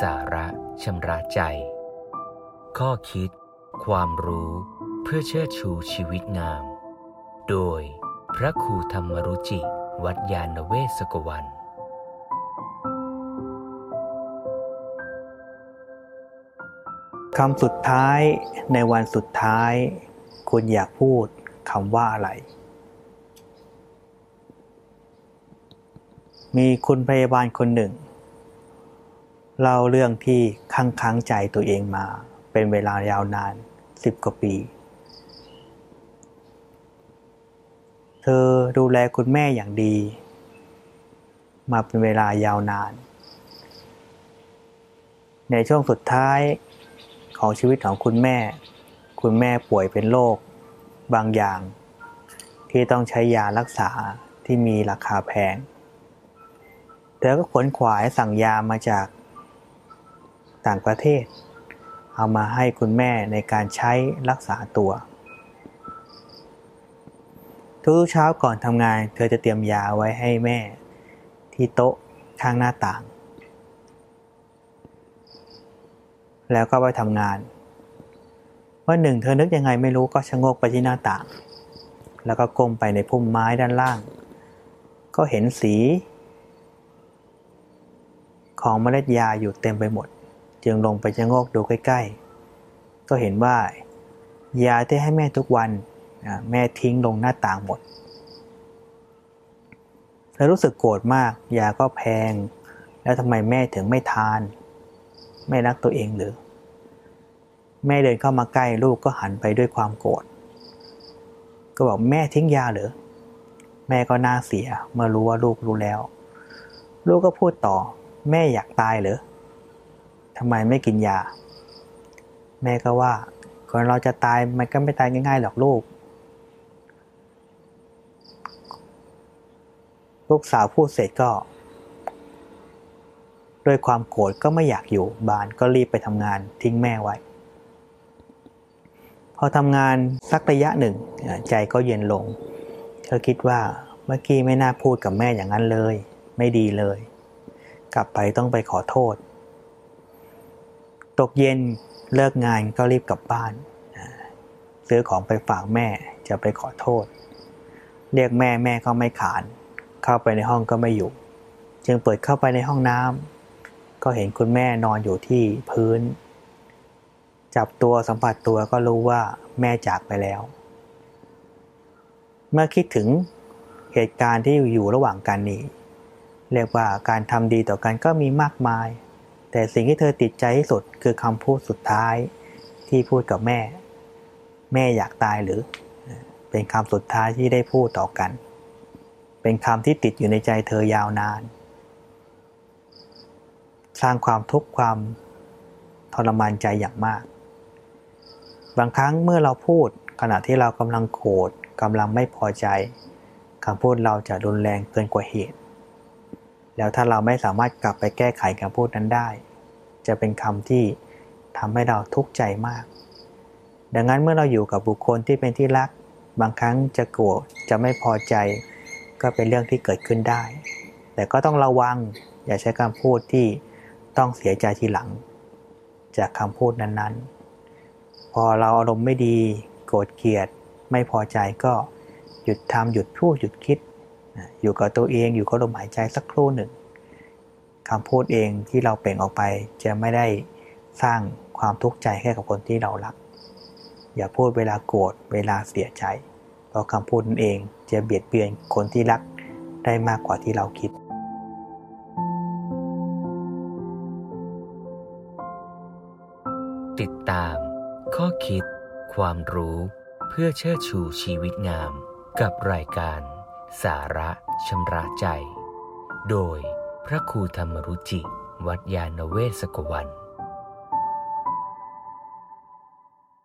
สาระชำระใจ ข้อคิด ความรู้เพื่อเชิดชูชีวิตงาม โดยพระครูธรรมรุจิ วัดยาณเวศกวันคำสุดท้ายในวันสุดท้าย คุณอยากพูดคำว่าอะไร มีคุณพยาบาลคนหนึ่ง เล่าเรื่องที่ค้างค้างใจตัวเองมา เป็นเวลายาวนานสิบกว่าปี เธอดูแลคุณแม่อย่างดี มาเป็นเวลายาวนาน ในช่วงสุดท้ายของชีวิตของคุณแม่ คุณแม่ป่วยเป็นโรคบางอย่าง ที่ต้องใช้ยารักษาที่มีราคาแพง เธอก็ขวนขวายสั่งยามาจาก ต่างประเทศ เอามาให้คุณแม่ในการใช้รักษาตัว ทุกเช้าก่อนทำงาน เธอจะเตรียมยาไว้ให้แม่ ที่โต๊ะข้างหน้าต่าง แล้วก็ไปทำงานวันหนึ่งเธอนึกยังไงไม่รู้ก็ชะโงกไปที่หน้าต่าง แล้วก็ก้มไปในพุ่มไม้ด้านล่าง ก็เห็นสี ของเมล็ดยาอยู่เต็มไปหมด จึงลงไปชะโงกดูใกล้ ๆ ก็เห็นว่ายาที่ให้แม่ทุกวันแม่ทิ้งลงหน้าต่างหมดเธอรู้สึกโกรธมาก ยาก็แพง แล้วทำไมแม่ถึงไม่ทาน ไม่รักตัวเองหรือ แม่เดินเข้ามาใกล้ลูกก็หันไปด้วยความโกรธก็บอกแม่ทิ้งยาหรือ แม่ก็น่าเสียเมื่อรู้ว่าลูกรู้แล้ว ลูกก็พูดต่อ แม่อยากตายเหรอ ทำไมไม่กินยา แม่ก็ว่าก่อนเราจะตายมันก็ไม่ตายง่ายๆหรอกลูก ลูกสาวพูดเสร็จก็ ด้วยความโกรธก็ไม่อยากอยู่บ้านก็รีบไปทำงานทิ้งแม่ไว้ พอทำงานสักระยะหนึ่ง ใจก็เย็นลง เธอคิดว่าเมื่อกี้ไม่น่าพูดกับแม่อย่างนั้นเลย ไม่ดีเลย กลับไปต้องไปขอโทษ ตกเย็นเลิกงานก็รีบกลับบ้าน ซื้อของไปฝากแม่จะไปขอโทษ เรียกแม่แม่ก็ไม่ขาน เข้าไปในห้องก็ไม่อยู่ จึงเปิดเข้าไปในห้องน้ำก็เห็นคุณแม่นอนอยู่ที่พื้น จับตัวสัมผัสตัวก็รู้ว่าแม่จากไปแล้ว เมื่อคิดถึงเหตุการณ์ที่อยู่ระหว่างกันนี้ เรียกว่าการทำดีต่อกันก็มีมากมาย แต่สิ่งที่เธอติดใจที่สุดคือคำพูดสุดท้ายที่พูดกับแม่ แม่อยากตายหรือ เป็นคำสุดท้ายที่ได้พูดต่อกัน เป็นคำที่ติดอยู่ในใจเธอยาวนาน สร้างความทุกข์ความทรมานใจอย่างมาก บางครั้งเมื่อเราพูดขณะที่เรากำลังโกรธกำลังไม่พอใจคำพูดเราจะรุนแรงเกินกว่าเหตุ แล้วถ้าเราไม่สามารถกลับไปแก้ไขคำพูดนั้นได้ จะเป็นคำที่ทำให้เราทุกข์ใจมาก ดังนั้นเมื่อเราอยู่กับบุคคลที่เป็นที่รัก บางครั้งจะโกรธจะไม่พอใจ ก็เป็นเรื่องที่เกิดขึ้นได้ แต่ก็ต้องระวังอย่าใช้คำพูดที่ต้องเสียใจทีหลัง จากคำพูดนั้นๆ พอเราอารมณ์ไม่ดี โกรธเกลียด ไม่พอใจก็หยุดทำหยุดพูดหยุดคิด อยู่กับตัวเองอยู่กับลมหายใจสักครู่หนึ่งคำพูดเองที่เราเปล่งออกไปจะไม่ได้สร้างความทุกข์ใจให้กับคนที่เรารัก อย่าพูดเวลาโกรธเวลาเสียใจ เพราะคำพูดนั่นเองจะเบียดเบียนคนที่รักได้มากกว่าที่เราคิดติดตาม ข้อคิด ความรู้ เพื่อเชิดชูชีวิตงาม กับรายการ สาระชำระใจ โดยพระครูธรรมรุจิ วัดยาณเวศกวัน